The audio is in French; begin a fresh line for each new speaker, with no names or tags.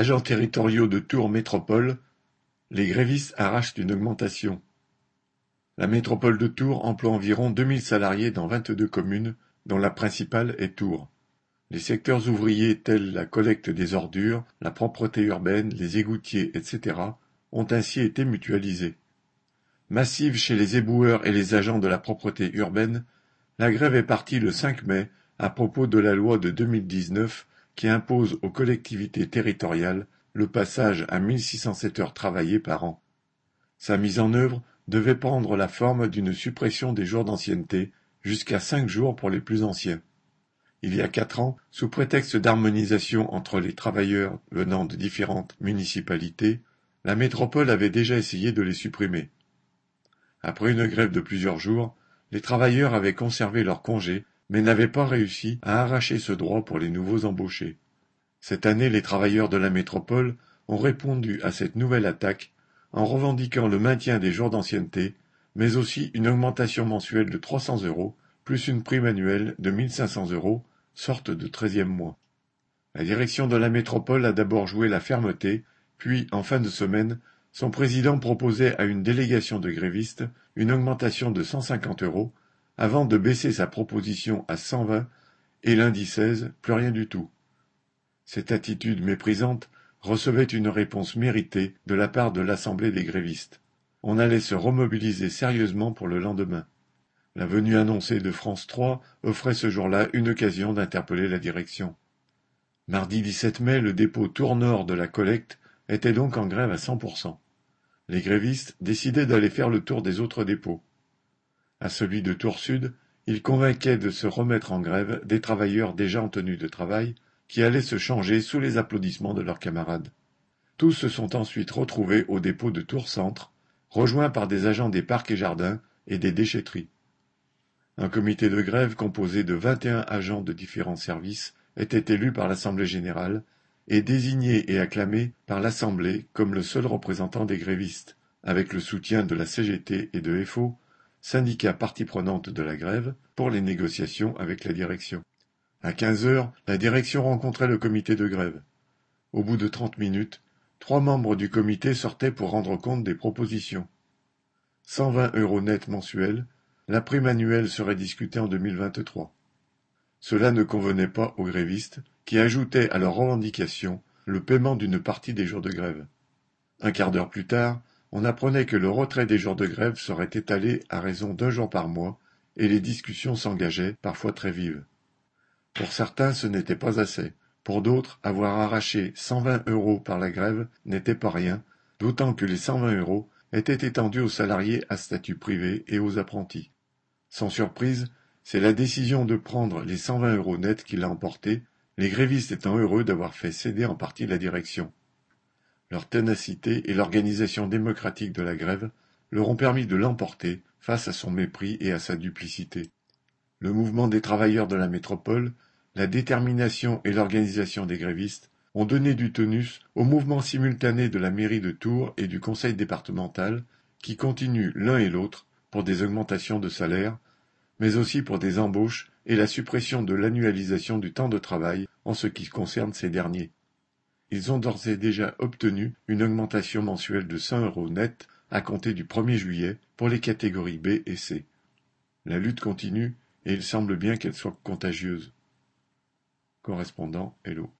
Agents territoriaux de Tours Métropole, les grévistes arrachent une augmentation. La métropole de Tours emploie environ 2000 salariés dans 22 communes, dont la principale est Tours. Les secteurs ouvriers tels la collecte des ordures, la propreté urbaine, les égoutiers, etc. ont ainsi été mutualisés. Massive chez les éboueurs et les agents de la propreté urbaine, la grève est partie le 5 mai à propos de la loi de 2019 qui impose aux collectivités territoriales le passage à 1607 heures travaillées par an. Sa mise en œuvre devait prendre la forme d'une suppression des jours d'ancienneté jusqu'à cinq jours pour les plus anciens. Il y a quatre ans, sous prétexte d'harmonisation entre les travailleurs venant de différentes municipalités, la métropole avait déjà essayé de les supprimer. Après une grève de plusieurs jours, les travailleurs avaient conservé leur congé mais n'avait pas réussi à arracher ce droit pour les nouveaux embauchés. Cette année, les travailleurs de la métropole ont répondu à cette nouvelle attaque en revendiquant le maintien des jours d'ancienneté, mais aussi une augmentation mensuelle de 300 euros, plus une prime annuelle de 1500 euros, sorte de treizième mois. La direction de la métropole a d'abord joué la fermeté, puis, en fin de semaine, son président proposait à une délégation de grévistes une augmentation de 150 euros, avant de baisser sa proposition à cent vingt et lundi 16, plus rien du tout. Cette attitude méprisante recevait une réponse méritée de la part de l'Assemblée des grévistes. On allait se remobiliser sérieusement pour le lendemain. La venue annoncée de France 3 offrait ce jour-là une occasion d'interpeller la direction. Mardi 17 mai, le dépôt Tour Nord de la collecte était donc en grève à 100%. Les grévistes décidaient d'aller faire le tour des autres dépôts. À celui de Tours-Sud, il convainquait de se remettre en grève des travailleurs déjà en tenue de travail, qui allaient se changer sous les applaudissements de leurs camarades. Tous se sont ensuite retrouvés au dépôt de Tours-Centre, rejoints par des agents des parcs et jardins et des déchetteries. Un comité de grève composé de vingt et un agents de différents services était élu par l'Assemblée générale et désigné et acclamé par l'Assemblée comme le seul représentant des grévistes, avec le soutien de la CGT et de FO, syndicat partie prenante de la grève, pour les négociations avec la direction. À quinze heures, la direction rencontrait le comité de grève. Au bout de trente minutes, trois membres du comité sortaient pour rendre compte des propositions. Cent vingt euros net mensuels, la prime annuelle serait discutée en 2023. Cela ne convenait pas aux grévistes, qui ajoutaient à leurs revendications le paiement d'une partie des jours de grève. Un quart d'heure plus tard, on apprenait que le retrait des jours de grève serait étalé à raison d'un jour par mois, et les discussions s'engageaient, parfois très vives. Pour certains, ce n'était pas assez. Pour d'autres, avoir arraché cent vingt euros par la grève n'était pas rien, d'autant que les cent vingt euros étaient étendus aux salariés à statut privé et aux apprentis. Sans surprise, c'est la décision de prendre les cent vingt euros nets qui l'a emporté, les grévistes étant heureux d'avoir fait céder en partie la direction. Leur ténacité et l'organisation démocratique de la grève leur ont permis de l'emporter face à son mépris et à sa duplicité. Le mouvement des travailleurs de la métropole, la détermination et l'organisation des grévistes ont donné du tonus au mouvement simultané de la mairie de Tours et du conseil départemental, qui continuent l'un et l'autre pour des augmentations de salaire, mais aussi pour des embauches et la suppression de l'annualisation du temps de travail en ce qui concerne ces derniers. Ils ont d'ores et déjà obtenu une augmentation mensuelle de 100 euros net à compter du 1er juillet pour les catégories B et C. La lutte continue et il semble bien qu'elle soit contagieuse. Correspondant Hello.